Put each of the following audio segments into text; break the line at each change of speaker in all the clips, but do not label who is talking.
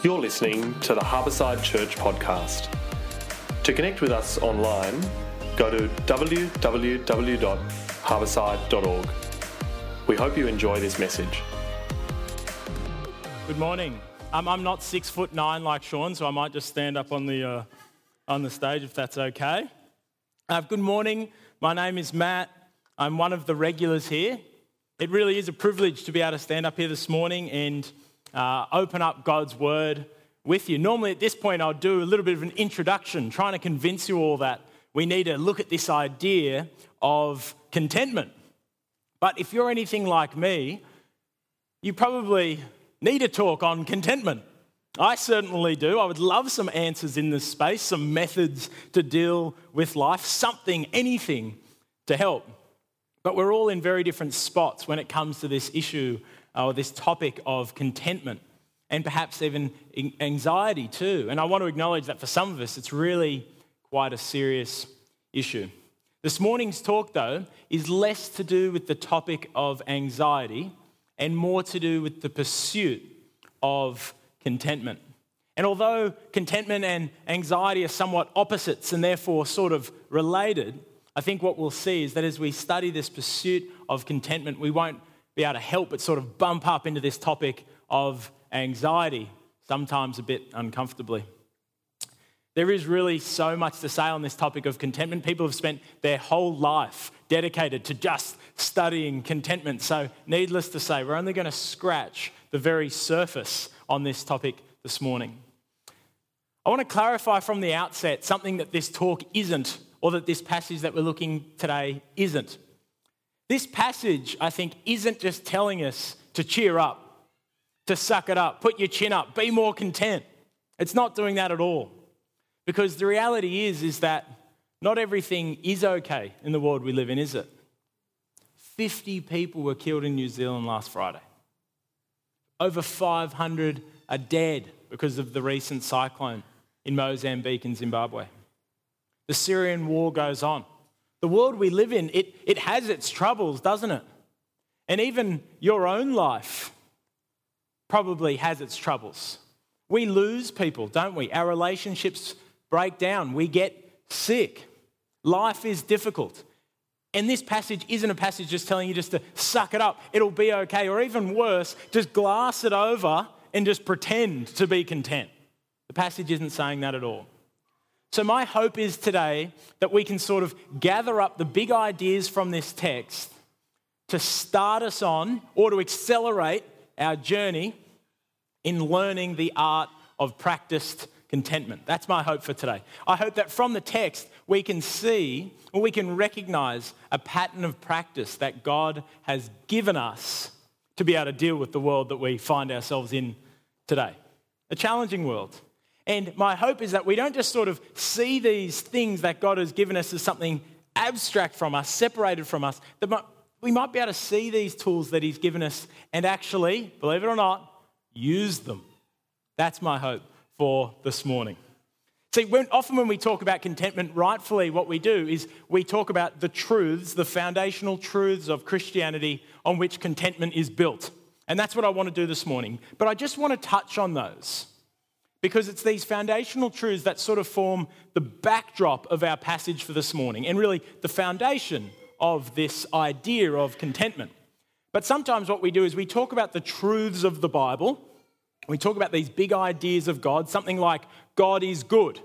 You're listening to the Harborside Church podcast. To connect with us online, go to www.harborside.org. We hope you enjoy this message.
Good morning. Um, I'm not six foot nine like Sean, so I might just stand up on the, uh, on the stage if that's okay. Uh, good morning. My name is Matt. I'm one of the regulars here. It really is a privilege to be able to stand up here this morning and uh, open up God's word with you. Normally, at this point, I'll do a little bit of an introduction, trying to convince you all that we need to look at this idea of contentment. But if you're anything like me, you probably need a talk on contentment. I certainly do. I would love some answers in this space, some methods to deal with life, something, anything to help. But we're all in very different spots when it comes to this issue or this topic of contentment and perhaps even anxiety too. And I want to acknowledge that for some of us, it's really quite a serious issue. This morning's talk, though, is less to do with the topic of anxiety and more to do with the pursuit of contentment. And although contentment and anxiety are somewhat opposites and therefore sort of related, I think what we'll see is that as we study this pursuit of contentment, we won't be able to help but sort of bump up into this topic of anxiety, sometimes a bit uncomfortably. There is really so much to say on this topic of contentment. People have spent their whole life dedicated to just studying contentment. So, needless to say, we're only going to scratch the very surface on this topic this morning. I want to clarify from the outset something that this talk isn't, or that this passage that we're looking today isn't. This passage, I think, isn't just telling us to cheer up, to suck it up, put your chin up, be more content. It's not doing that at all. Because the reality is, is that not everything is okay in the world we live in, is it? 50 people were killed in New Zealand last Friday. Over 500 are dead because of the recent cyclone in Mozambique and Zimbabwe. The Syrian war goes on. The world we live in, it, it has its troubles, doesn't it? And even your own life probably has its troubles. We lose people, don't we? Our relationships break down. We get sick. Life is difficult. And this passage isn't a passage just telling you just to suck it up, it'll be okay. Or even worse, just glass it over and just pretend to be content. The passage isn't saying that at all. So, my hope is today that we can sort of gather up the big ideas from this text to start us on or to accelerate our journey in learning the art of practiced contentment. That's my hope for today. I hope that from the text we can see or we can recognize a pattern of practice that God has given us to be able to deal with the world that we find ourselves in today. A challenging world. And my hope is that we don't just sort of see these things that God has given us as something abstract from us, separated from us, that we might be able to see these tools that He's given us and actually, believe it or not, use them. That's my hope for this morning. See, when, often when we talk about contentment, rightfully, what we do is we talk about the truths, the foundational truths of Christianity on which contentment is built. And that's what I want to do this morning. But I just want to touch on those because it's these foundational truths that sort of form the backdrop of our passage for this morning and really the foundation of this idea of contentment. But sometimes what we do is we talk about the truths of the Bible. We talk about these big ideas of God, something like God is good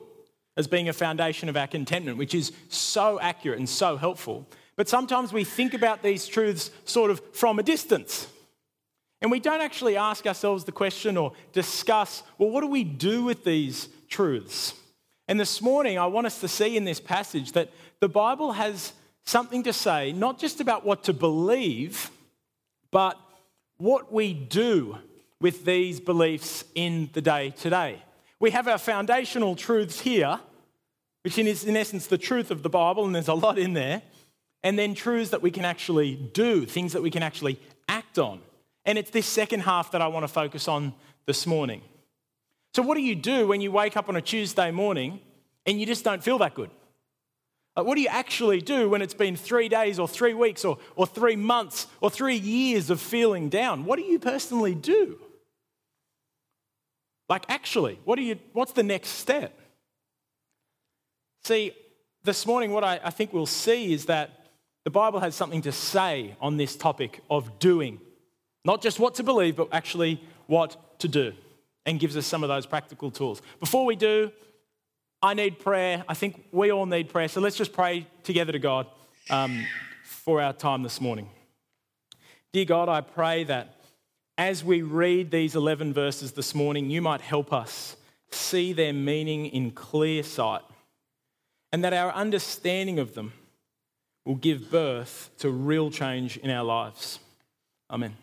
as being a foundation of our contentment, which is so accurate and so helpful. But sometimes we think about these truths sort of from a distance. And we don't actually ask ourselves the question or discuss, well, what do we do with these truths? And this morning, I want us to see in this passage that the Bible has something to say, not just about what to believe, but what we do with these beliefs in the day today. We have our foundational truths here, which is in essence the truth of the Bible, and there's a lot in there, and then truths that we can actually do, things that we can actually act on. And it's this second half that I want to focus on this morning. So, what do you do when you wake up on a Tuesday morning and you just don't feel that good? Like, what do you actually do when it's been three days or three weeks or, or three months or three years of feeling down? What do you personally do? Like, actually, what do you, what's the next step? See, this morning, what I, I think we'll see is that the Bible has something to say on this topic of doing. Not just what to believe, but actually what to do, and gives us some of those practical tools. Before we do, I need prayer. I think we all need prayer. So let's just pray together to God um, for our time this morning. Dear God, I pray that as we read these 11 verses this morning, you might help us see their meaning in clear sight and that our understanding of them will give birth to real change in our lives. Amen.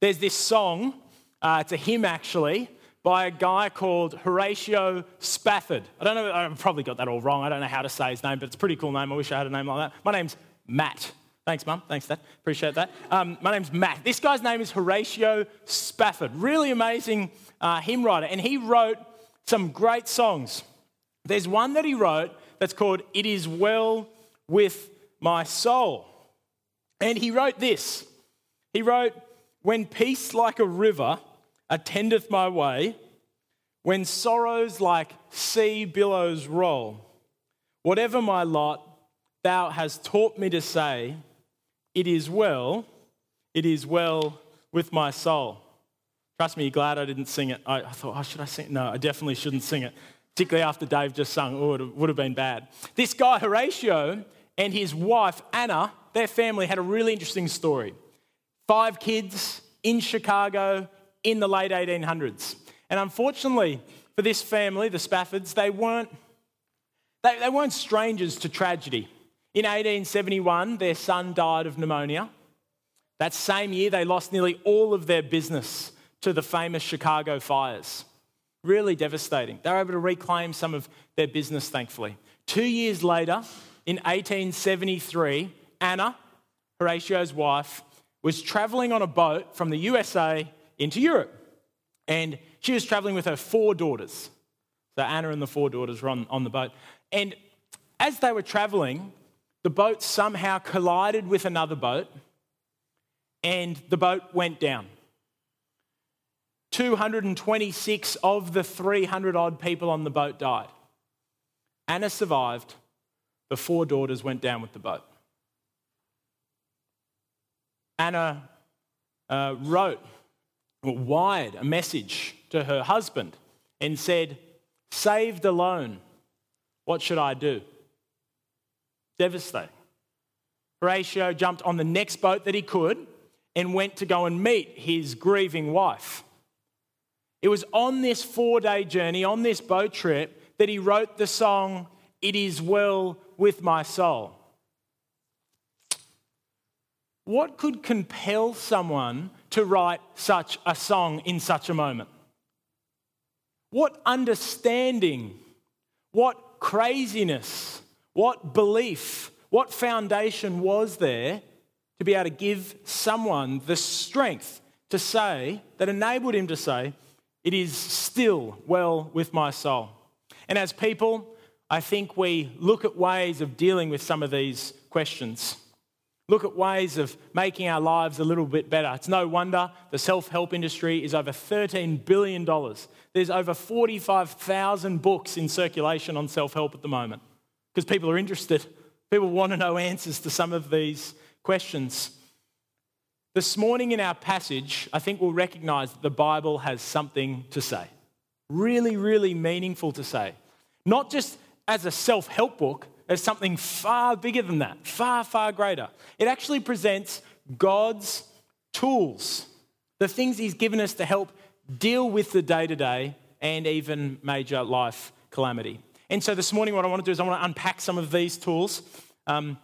There's this song, uh, it's a hymn actually, by a guy called Horatio Spafford. I don't know, I've probably got that all wrong. I don't know how to say his name, but it's a pretty cool name. I wish I had a name like that. My name's Matt. Thanks, Mum. Thanks, Dad. Appreciate that. Um, my name's Matt. This guy's name is Horatio Spafford. Really amazing uh, hymn writer. And he wrote some great songs. There's one that he wrote that's called It Is Well With My Soul. And he wrote this He wrote, When peace like a river attendeth my way, when sorrows like sea billows roll, whatever my lot, thou hast taught me to say, it is well, it is well with my soul. Trust me, you're glad I didn't sing it. I, thought, oh, should I sing it? No, I definitely shouldn't sing it, particularly after Dave just sung. Oh, it would have been bad. This guy, Horatio, and his wife, Anna, their family had a really interesting story. Five kids in Chicago in the late 1800s. And unfortunately for this family, the Spaffords, they weren't, they, they weren't strangers to tragedy. In 1871, their son died of pneumonia. That same year, they lost nearly all of their business to the famous Chicago fires. Really devastating. They were able to reclaim some of their business, thankfully. Two years later, in 1873, Anna, Horatio's wife, was traveling on a boat from the USA into Europe. And she was traveling with her four daughters. So Anna and the four daughters were on, on the boat. And as they were traveling, the boat somehow collided with another boat and the boat went down. 226 of the 300 odd people on the boat died. Anna survived. The four daughters went down with the boat. Anna uh, wrote, or wired a message to her husband and said, Saved alone, what should I do? Devastating. Horatio jumped on the next boat that he could and went to go and meet his grieving wife. It was on this four day journey, on this boat trip, that he wrote the song, It Is Well With My Soul. What could compel someone to write such a song in such a moment? What understanding, what craziness what belief, what foundation was there to be able to give someone the strength to say, that enabled him to say, It is still well with my soul? And as people, I think we look at ways of dealing with some of these questions. Look at ways of making our lives a little bit better. It's no wonder the self help industry is over $13 billion. There's over 45,000 books in circulation on self help at the moment because people are interested. People want to know answers to some of these questions. This morning in our passage, I think we'll recognize that the Bible has something to say. Really, really meaningful to say. Not just as a self help book, as something far bigger than that, far, far greater. It actually presents God's tools, the things He's given us to help deal with the day to day and even major life calamity. And so this morning, what I want to do is I want to unpack some of these tools. Um,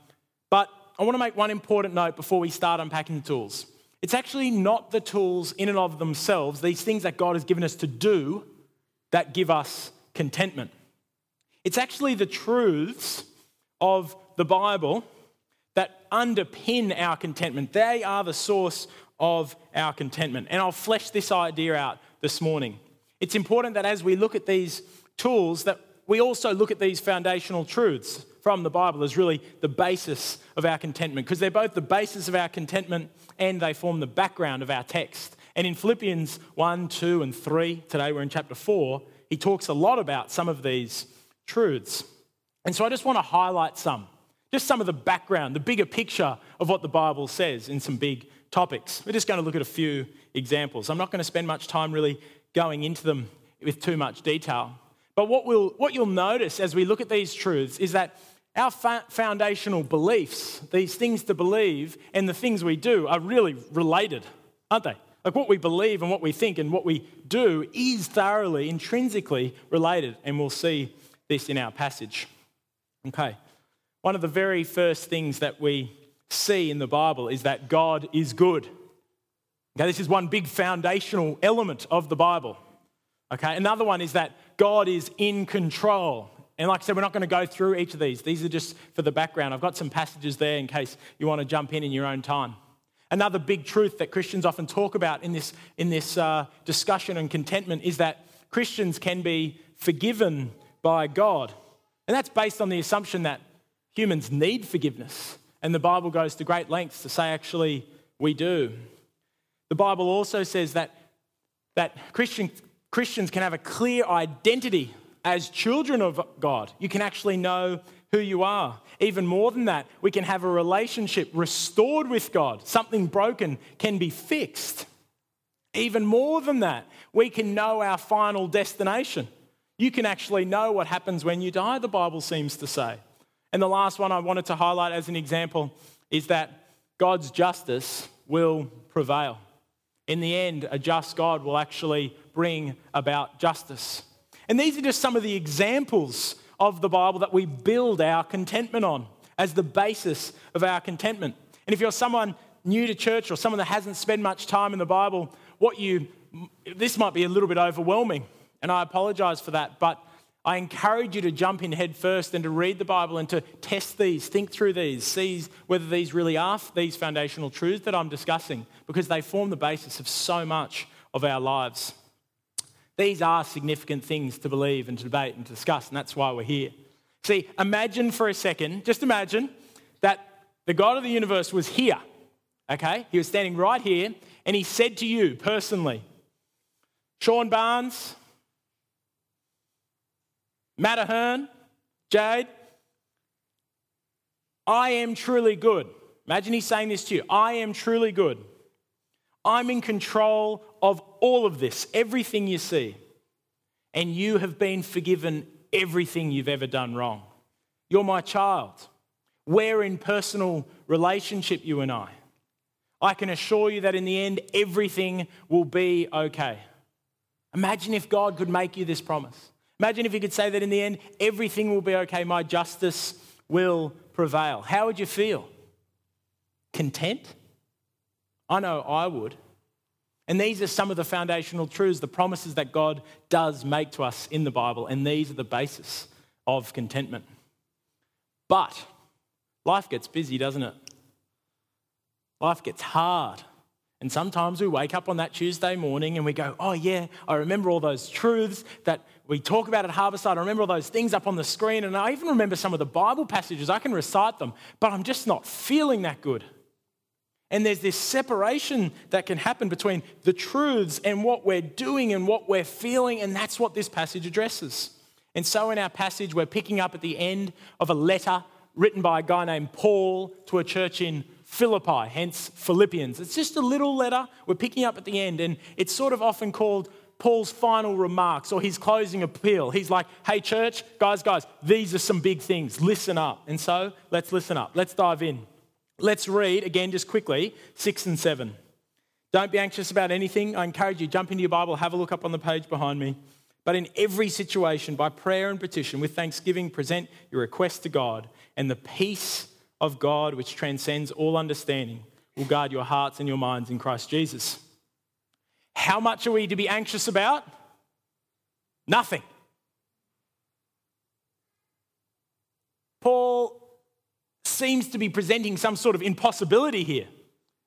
but I want to make one important note before we start unpacking the tools. It's actually not the tools in and of themselves, these things that God has given us to do, that give us contentment. It's actually the truths of the Bible that underpin our contentment. They are the source of our contentment. And I'll flesh this idea out this morning. It's important that as we look at these tools that we also look at these foundational truths from the Bible as really the basis of our contentment, because they're both the basis of our contentment and they form the background of our text And in Philippians 1, 2, and 3, today we're in chapter 4, he talks a lot about some of these truths. And so I just want to highlight some, just some of the background, the bigger picture of what the Bible says in some big topics. We're just going to look at a few examples. I'm not going to spend much time really going into them with too much detail. But what, we'll, what you'll notice as we look at these truths is that our fa- foundational beliefs, these things to believe, and the things we do are really related, aren't they? Like what we believe and what we think and what we do is thoroughly, intrinsically related, and we'll see this in our passage. Okay. One of the very first things that we see in the Bible is that God is good. Okay, this is one big foundational element of the Bible. Okay, another one is that God is in control. And like I said, we're not going to go through each of these. These are just for the background. I've got some passages there in case you want to jump in in your own time. Another big truth that Christians often talk about in this, in this uh, discussion and contentment is that Christians can be forgiven by God. And that's based on the assumption that humans need forgiveness. And the Bible goes to great lengths to say, actually, we do. The Bible also says that, that Christian, Christians can have a clear identity as children of God, you can actually know who you are. Even more than that, we can have a relationship restored with God. Something broken can be fixed. Even more than that, we can know our final destination. You can actually know what happens when you die, the Bible seems to say. And the last one I wanted to highlight as an example is that God's justice will prevail. In the end, a just God will actually bring about justice. And these are just some of the examples of the Bible that we build our contentment on as the basis of our contentment. And if you're someone new to church or someone that hasn't spent much time in the Bible, what you this might be a little bit overwhelming, and I apologize for that, but I encourage you to jump in head first and to read the Bible and to test these, think through these, see whether these really are these foundational truths that I'm discussing, because they form the basis of so much of our lives. These are significant things to believe and to debate and to discuss, and that's why we're here. See, imagine for a second, just imagine that the God of the universe was here, okay? He was standing right here, and he said to you personally, Sean Barnes, Matt Jade, I am truly good. Imagine he's saying this to you I am truly good. I'm in control of all of this, everything you see. And you have been forgiven everything you've ever done wrong. You're my child. We're in personal relationship, you and I. I can assure you that in the end, everything will be okay. Imagine if God could make you this promise. Imagine if you could say that in the end, everything will be okay. My justice will prevail. How would you feel? Content? I know I would. And these are some of the foundational truths, the promises that God does make to us in the Bible. And these are the basis of contentment. But life gets busy, doesn't it? Life gets hard. And sometimes we wake up on that Tuesday morning and we go, oh, yeah, I remember all those truths that we talk about at Harborside. I remember all those things up on the screen. And I even remember some of the Bible passages. I can recite them, but I'm just not feeling that good. And there's this separation that can happen between the truths and what we're doing and what we're feeling, and that's what this passage addresses. And so, in our passage, we're picking up at the end of a letter written by a guy named Paul to a church in Philippi, hence Philippians. It's just a little letter we're picking up at the end, and it's sort of often called Paul's final remarks or his closing appeal. He's like, hey, church, guys, guys, these are some big things. Listen up. And so, let's listen up. Let's dive in. Let's read again, just quickly, six and seven. Don't be anxious about anything. I encourage you, jump into your Bible, have a look up on the page behind me. But in every situation, by prayer and petition, with thanksgiving, present your request to God, and the peace of God, which transcends all understanding, will guard your hearts and your minds in Christ Jesus. How much are we to be anxious about? Nothing. Paul seems to be presenting some sort of impossibility here.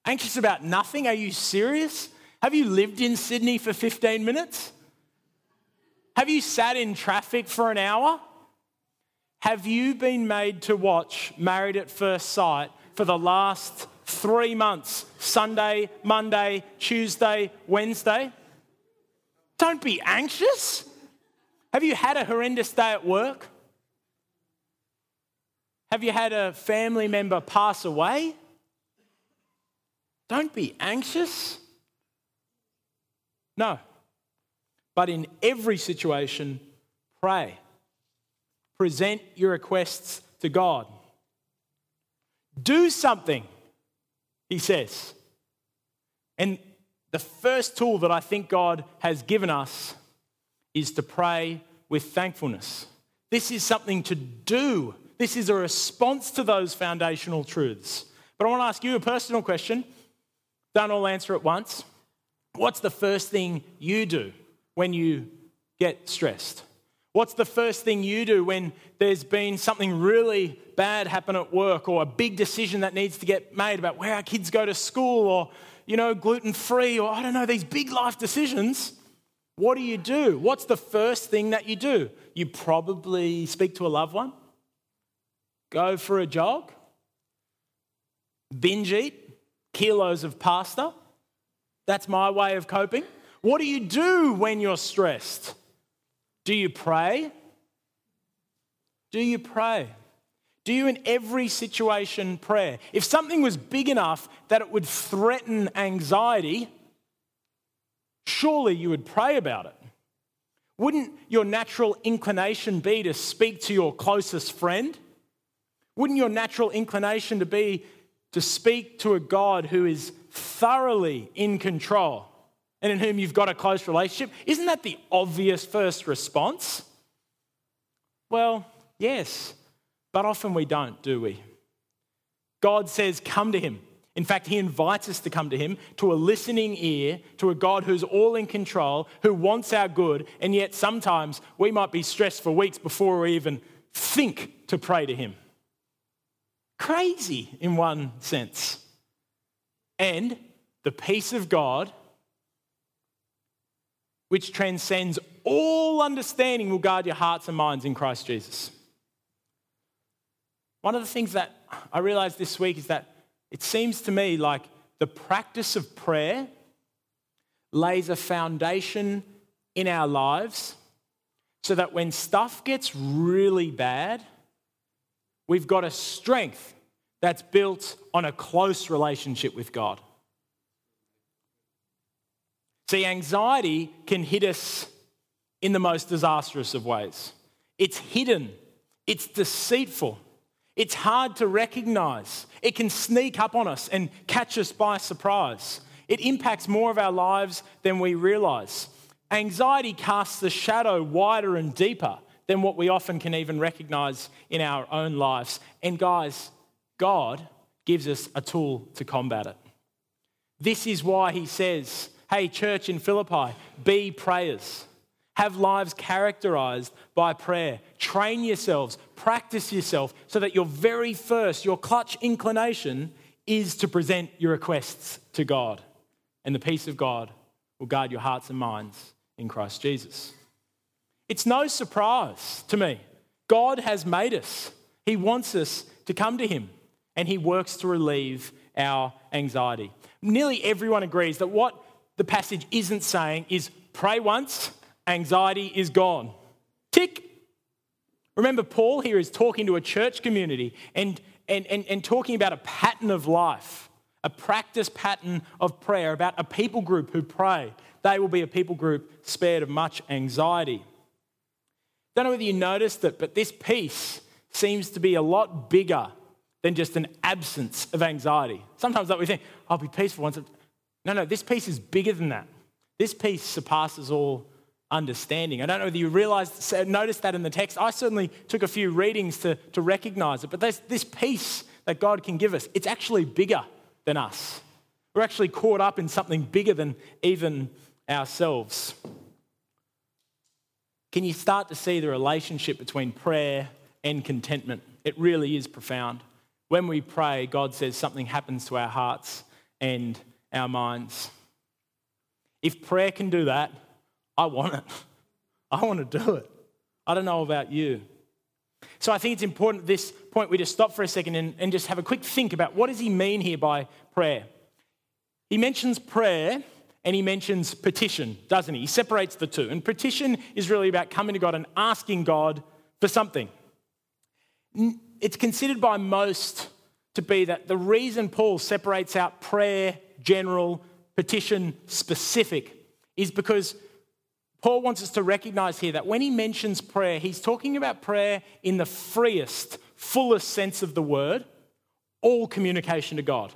Anxious about nothing? Are you serious? Have you lived in Sydney for 15 minutes? Have you sat in traffic for an hour? Have you been made to watch Married at First Sight for the last three months Sunday, Monday, Tuesday, Wednesday. Don't be anxious. Have you had a horrendous day at work? Have you had a family member pass away? Don't be anxious. No. But in every situation, pray. Present your requests to God. Do something, he says. And the first tool that I think God has given us is to pray with thankfulness. This is something to do, this is a response to those foundational truths. But I want to ask you a personal question. Don't all answer at once. What's the first thing you do when you get stressed? What's the first thing you do when there's been something really bad happen at work or a big decision that needs to get made about where our kids go to school or, you know, gluten free or I don't know, these big life decisions? What do you do? What's the first thing that you do? You probably speak to a loved one, go for a jog, binge eat kilos of pasta. That's my way of coping. What do you do when you're stressed? Do you pray? Do you pray? Do you, in every situation, pray? If something was big enough that it would threaten anxiety, surely you would pray about it. Wouldn't your natural inclination be to speak to your closest friend? Wouldn't your natural inclination to be to speak to a God who is thoroughly in control? And in whom you've got a close relationship, isn't that the obvious first response? Well, yes, but often we don't, do we? God says, Come to Him. In fact, He invites us to come to Him, to a listening ear, to a God who's all in control, who wants our good, and yet sometimes we might be stressed for weeks before we even think to pray to Him. Crazy in one sense. And the peace of God which transcends all understanding, will guard your hearts and minds in Christ Jesus. One of the things that I realized this week is that it seems to me like the practice of prayer lays a foundation in our lives so that when stuff gets really bad, we've got a strength that's built on a close relationship with God. See, anxiety can hit us in the most disastrous of ways. It's hidden, it's deceitful, it's hard to recognize. It can sneak up on us and catch us by surprise. It impacts more of our lives than we realize. Anxiety casts a shadow wider and deeper than what we often can even recognize in our own lives. And guys, God gives us a tool to combat it. This is why He says, Hey, church in Philippi, be prayers. Have lives characterized by prayer. Train yourselves, practice yourself so that your very first, your clutch inclination is to present your requests to God. And the peace of God will guard your hearts and minds in Christ Jesus. It's no surprise to me. God has made us, He wants us to come to Him, and He works to relieve our anxiety. Nearly everyone agrees that what the passage isn't saying is pray once, anxiety is gone. Tick. Remember, Paul here is talking to a church community and, and, and, and talking about a pattern of life, a practice pattern of prayer, about a people group who pray. They will be a people group spared of much anxiety. Don't know whether you noticed it, but this peace seems to be a lot bigger than just an absence of anxiety. Sometimes that we think, I'll be peaceful once. No, no, this peace is bigger than that. This peace surpasses all understanding. I don't know whether you realized, noticed that in the text. I certainly took a few readings to, to recognize it, but this, this peace that God can give us, it's actually bigger than us. We're actually caught up in something bigger than even ourselves. Can you start to see the relationship between prayer and contentment? It really is profound. When we pray, God says something happens to our hearts and our minds. If prayer can do that, I want it. I want to do it. I don't know about you. So I think it's important at this point we just stop for a second and, and just have a quick think about what does he mean here by prayer? He mentions prayer and he mentions petition, doesn't he? He separates the two. And petition is really about coming to God and asking God for something. It's considered by most to be that the reason Paul separates out prayer, general, petition, specific, is because Paul wants us to recognize here that when he mentions prayer, he's talking about prayer in the freest, fullest sense of the word, all communication to God.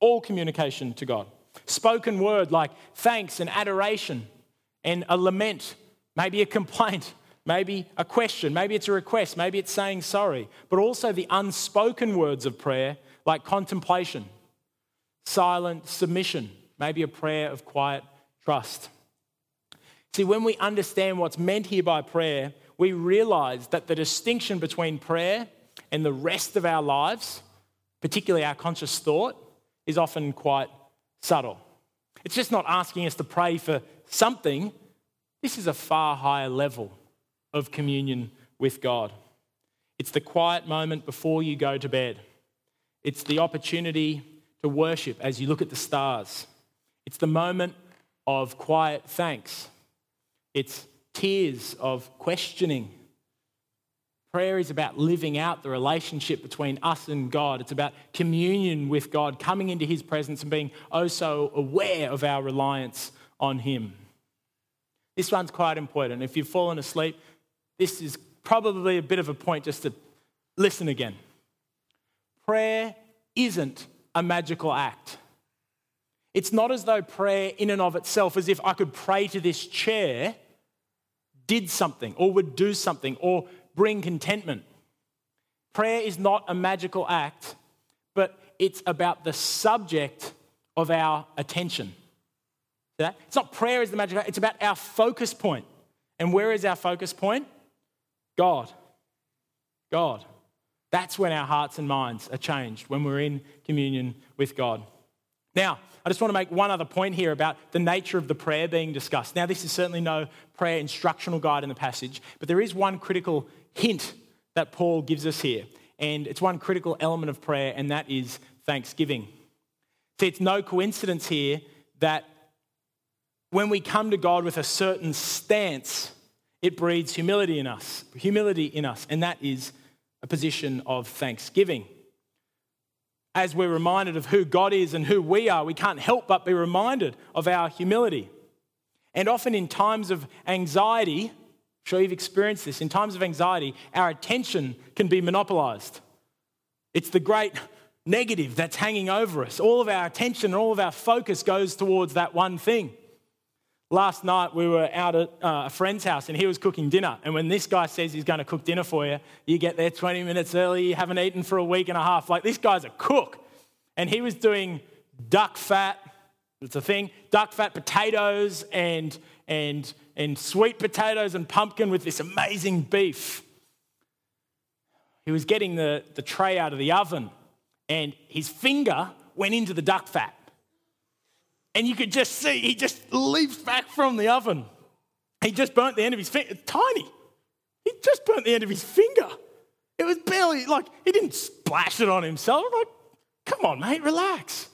All communication to God. Spoken word like thanks and adoration and a lament, maybe a complaint, maybe a question, maybe it's a request, maybe it's saying sorry, but also the unspoken words of prayer like contemplation, silent submission, maybe a prayer of quiet trust. See, when we understand what's meant here by prayer, we realize that the distinction between prayer and the rest of our lives, particularly our conscious thought, is often quite subtle. It's just not asking us to pray for something. This is a far higher level of communion with God. It's the quiet moment before you go to bed. It's the opportunity to worship as you look at the stars. It's the moment of quiet thanks it's tears of questioning. Prayer is about living out the relationship between us and God. It's about communion with God, coming into His presence and being oh so aware of our reliance on Him. This one's quite important. If you've fallen asleep, this is probably a bit of a point just to listen again. Prayer isn't a magical act. It's not as though prayer, in and of itself, as if I could pray to this chair, did something or would do something or bring contentment. Prayer is not a magical act, but it's about the subject of our attention. It's not prayer is the magic it's about our focus point. And where is our focus point? God. God. That's when our hearts and minds are changed, when we're in communion with God. Now, I just want to make one other point here about the nature of the prayer being discussed. Now, this is certainly no prayer instructional guide in the passage, but there is one critical hint that Paul gives us here. And it's one critical element of prayer, and that is thanksgiving. See, it's no coincidence here that when we come to God with a certain stance, it breeds humility in us, humility in us, and that is a position of thanksgiving as we're reminded of who God is and who we are, we can't help but be reminded of our humility. And often in times of anxiety, I'm sure you've experienced this, in times of anxiety, our attention can be monopolized. It's the great negative that's hanging over us. All of our attention and all of our focus goes towards that one thing. Last night we were out at uh, a friend's house and he was cooking dinner. And when this guy says he's going to cook dinner for you, you get there 20 minutes early, you haven't eaten for a week and a half. Like this guy's a cook. And he was doing duck fat, it's a thing, duck fat potatoes and, and, and sweet potatoes and pumpkin with this amazing beef. He was getting the, the tray out of the oven and his finger went into the duck fat. And you could just see he just leaps back from the oven. He just burnt the end of his finger. Tiny. He just burnt the end of his finger. It was barely like he didn't splash it on himself. I'm like, come on, mate, relax.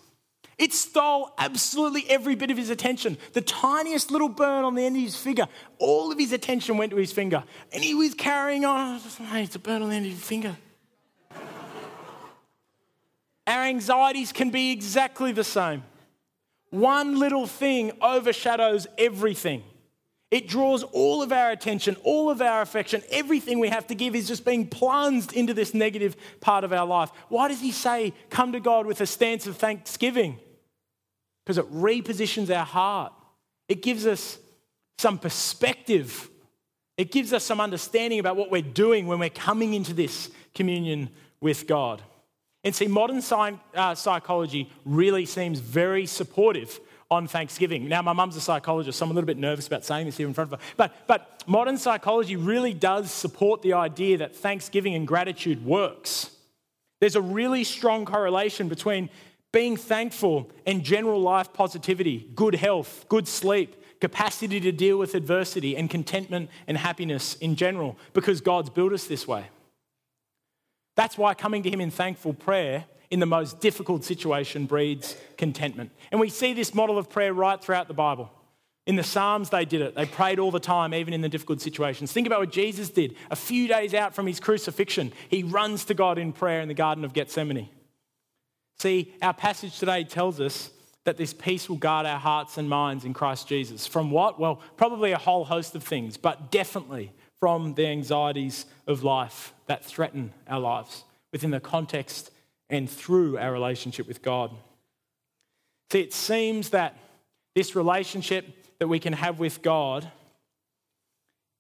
It stole absolutely every bit of his attention. The tiniest little burn on the end of his finger, all of his attention went to his finger. And he was carrying on. It's a burn on the end of your finger. Our anxieties can be exactly the same. One little thing overshadows everything. It draws all of our attention, all of our affection, everything we have to give is just being plunged into this negative part of our life. Why does he say, come to God with a stance of thanksgiving? Because it repositions our heart, it gives us some perspective, it gives us some understanding about what we're doing when we're coming into this communion with God. And see, modern uh, psychology really seems very supportive on Thanksgiving. Now, my mum's a psychologist, so I'm a little bit nervous about saying this here in front of her. But, but modern psychology really does support the idea that Thanksgiving and gratitude works. There's a really strong correlation between being thankful and general life positivity, good health, good sleep, capacity to deal with adversity, and contentment and happiness in general, because God's built us this way. That's why coming to Him in thankful prayer in the most difficult situation breeds contentment. And we see this model of prayer right throughout the Bible. In the Psalms, they did it. They prayed all the time, even in the difficult situations. Think about what Jesus did. A few days out from his crucifixion, he runs to God in prayer in the Garden of Gethsemane. See, our passage today tells us that this peace will guard our hearts and minds in Christ Jesus. From what? Well, probably a whole host of things, but definitely from the anxieties of life that threaten our lives within the context and through our relationship with God. See, it seems that this relationship that we can have with God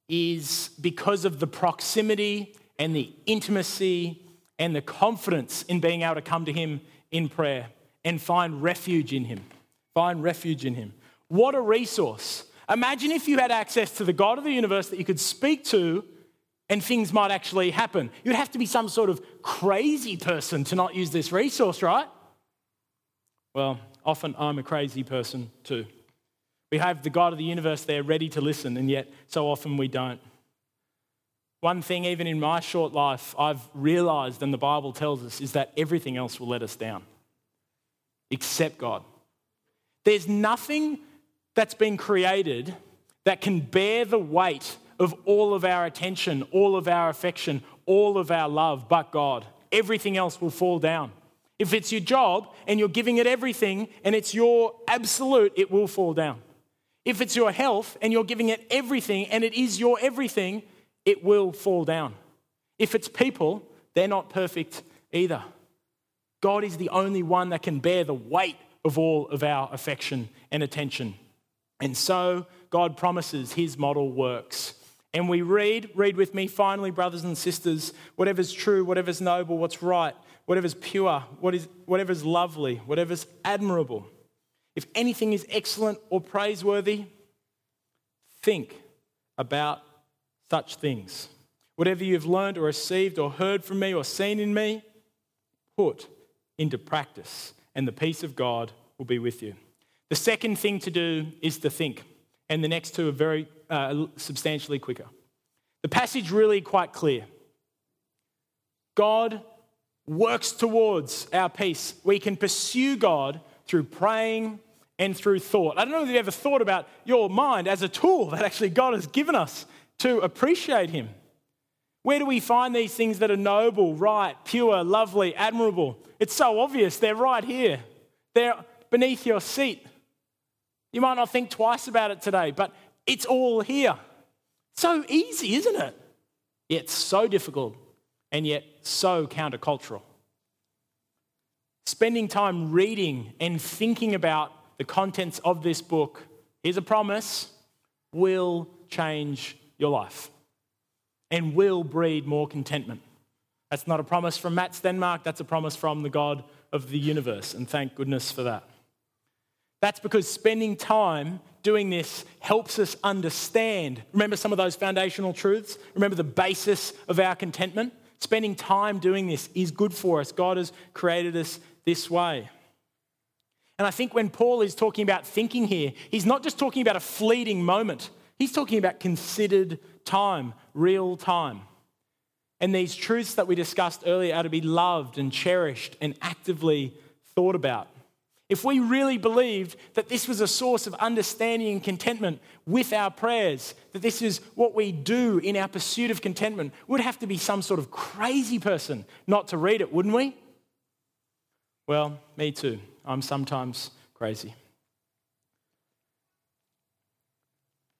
is because of the proximity and the intimacy and the confidence in being able to come to Him in prayer and find refuge in Him. Find refuge in Him. What a resource. Imagine if you had access to the God of the universe that you could speak to and things might actually happen. You'd have to be some sort of crazy person to not use this resource, right? Well, often I'm a crazy person too. We have the God of the universe there ready to listen, and yet so often we don't. One thing, even in my short life, I've realized, and the Bible tells us, is that everything else will let us down except God. There's nothing that's been created that can bear the weight of all of our attention, all of our affection, all of our love, but God. Everything else will fall down. If it's your job and you're giving it everything and it's your absolute, it will fall down. If it's your health and you're giving it everything and it is your everything, it will fall down. If it's people, they're not perfect either. God is the only one that can bear the weight of all of our affection and attention. And so God promises his model works. And we read, read with me, finally, brothers and sisters, whatever's true, whatever's noble, what's right, whatever's pure, what is, whatever's lovely, whatever's admirable. If anything is excellent or praiseworthy, think about such things. Whatever you've learned or received or heard from me or seen in me, put into practice, and the peace of God will be with you. The second thing to do is to think, and the next two are very uh, substantially quicker. The passage really quite clear. God works towards our peace. We can pursue God through praying and through thought. I don't know if you've ever thought about your mind as a tool that actually God has given us to appreciate Him. Where do we find these things that are noble, right, pure, lovely, admirable? It's so obvious. They're right here, they're beneath your seat. You might not think twice about it today, but it's all here. So easy, isn't it? Yet so difficult and yet so countercultural. Spending time reading and thinking about the contents of this book, here's a promise, will change your life and will breed more contentment. That's not a promise from Matt Stenmark, that's a promise from the God of the universe, and thank goodness for that. That's because spending time doing this helps us understand. Remember some of those foundational truths? Remember the basis of our contentment? Spending time doing this is good for us. God has created us this way. And I think when Paul is talking about thinking here, he's not just talking about a fleeting moment, he's talking about considered time, real time. And these truths that we discussed earlier are to be loved and cherished and actively thought about. If we really believed that this was a source of understanding and contentment with our prayers, that this is what we do in our pursuit of contentment, we'd have to be some sort of crazy person not to read it, wouldn't we? Well, me too. I'm sometimes crazy.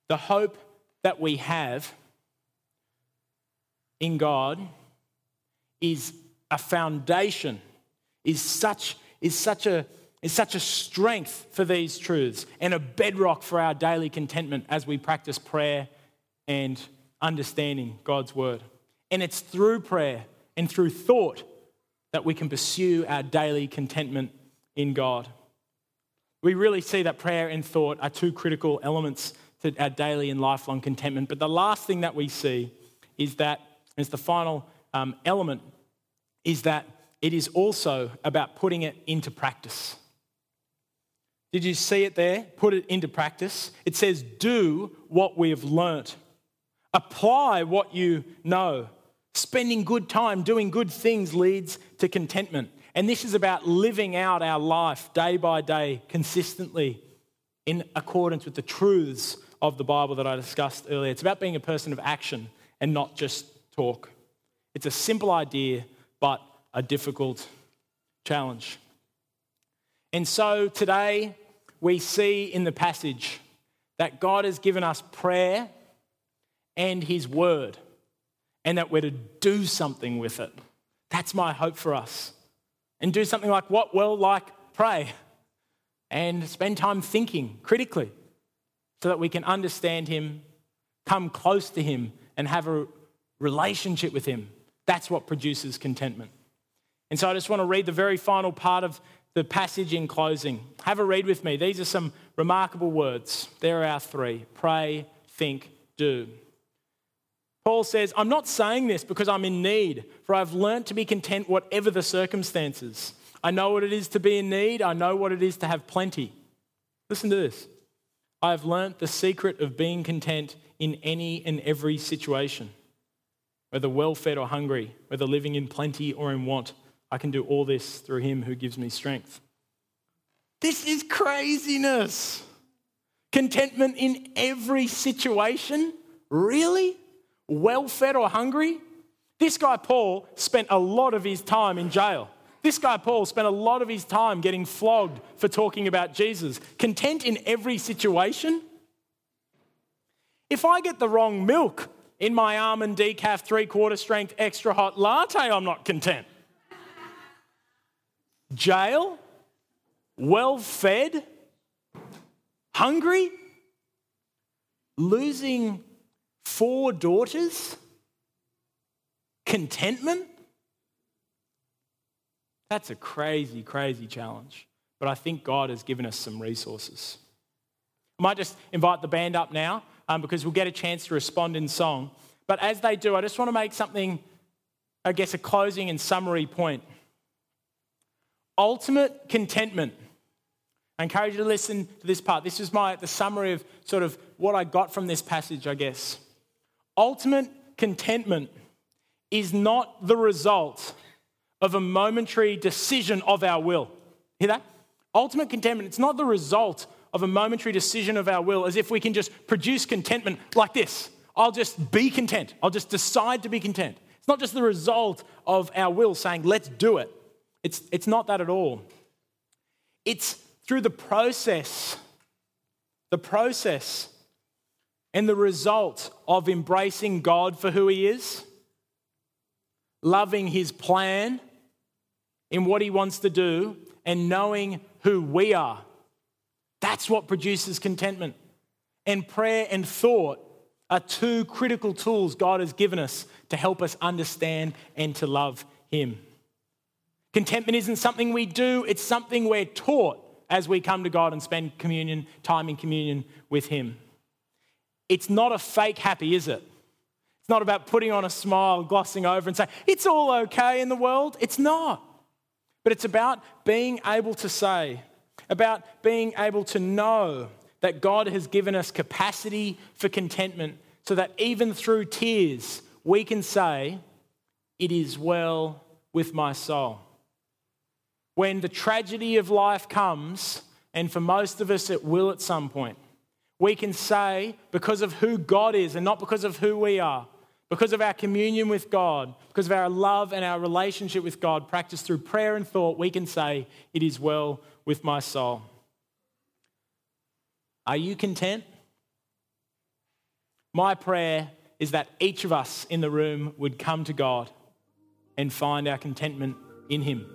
The hope that we have in God is a foundation, is such, is such a is such a strength for these truths and a bedrock for our daily contentment as we practice prayer and understanding God's word. And it's through prayer and through thought that we can pursue our daily contentment in God. We really see that prayer and thought are two critical elements to our daily and lifelong contentment. But the last thing that we see is that, as the final um, element, is that it is also about putting it into practice. Did you see it there? Put it into practice. It says, do what we have learnt. Apply what you know. Spending good time doing good things leads to contentment. And this is about living out our life day by day consistently in accordance with the truths of the Bible that I discussed earlier. It's about being a person of action and not just talk. It's a simple idea, but a difficult challenge. And so today we see in the passage that God has given us prayer and His word, and that we're to do something with it. That's my hope for us. And do something like what? Well, like pray and spend time thinking critically so that we can understand Him, come close to Him, and have a relationship with Him. That's what produces contentment. And so I just want to read the very final part of the passage in closing. Have a read with me. These are some remarkable words. There are our three pray, think, do. Paul says, I'm not saying this because I'm in need, for I've learnt to be content whatever the circumstances. I know what it is to be in need, I know what it is to have plenty. Listen to this. I have learnt the secret of being content in any and every situation. Whether well fed or hungry, whether living in plenty or in want, I can do all this through him who gives me strength. This is craziness. Contentment in every situation? Really? Well fed or hungry? This guy, Paul, spent a lot of his time in jail. This guy, Paul, spent a lot of his time getting flogged for talking about Jesus. Content in every situation? If I get the wrong milk in my almond decaf three quarter strength extra hot latte, I'm not content. Jail? Well fed? Hungry? Losing four daughters? Contentment? That's a crazy, crazy challenge. But I think God has given us some resources. I might just invite the band up now um, because we'll get a chance to respond in song. But as they do, I just want to make something, I guess, a closing and summary point. Ultimate contentment. I encourage you to listen to this part. This is my the summary of sort of what I got from this passage, I guess. Ultimate contentment is not the result of a momentary decision of our will. Hear that? Ultimate contentment, it's not the result of a momentary decision of our will as if we can just produce contentment like this. I'll just be content. I'll just decide to be content. It's not just the result of our will saying, let's do it. It's, it's not that at all. It's through the process, the process and the result of embracing God for who He is, loving His plan, in what He wants to do and knowing who we are. That's what produces contentment. And prayer and thought are two critical tools God has given us to help us understand and to love Him. Contentment isn't something we do, it's something we're taught as we come to God and spend communion, time in communion with Him. It's not a fake happy, is it? It's not about putting on a smile, glossing over, and saying, it's all okay in the world. It's not. But it's about being able to say, about being able to know that God has given us capacity for contentment so that even through tears, we can say, It is well with my soul. When the tragedy of life comes, and for most of us it will at some point, we can say, because of who God is and not because of who we are, because of our communion with God, because of our love and our relationship with God, practiced through prayer and thought, we can say, It is well with my soul. Are you content? My prayer is that each of us in the room would come to God and find our contentment in Him.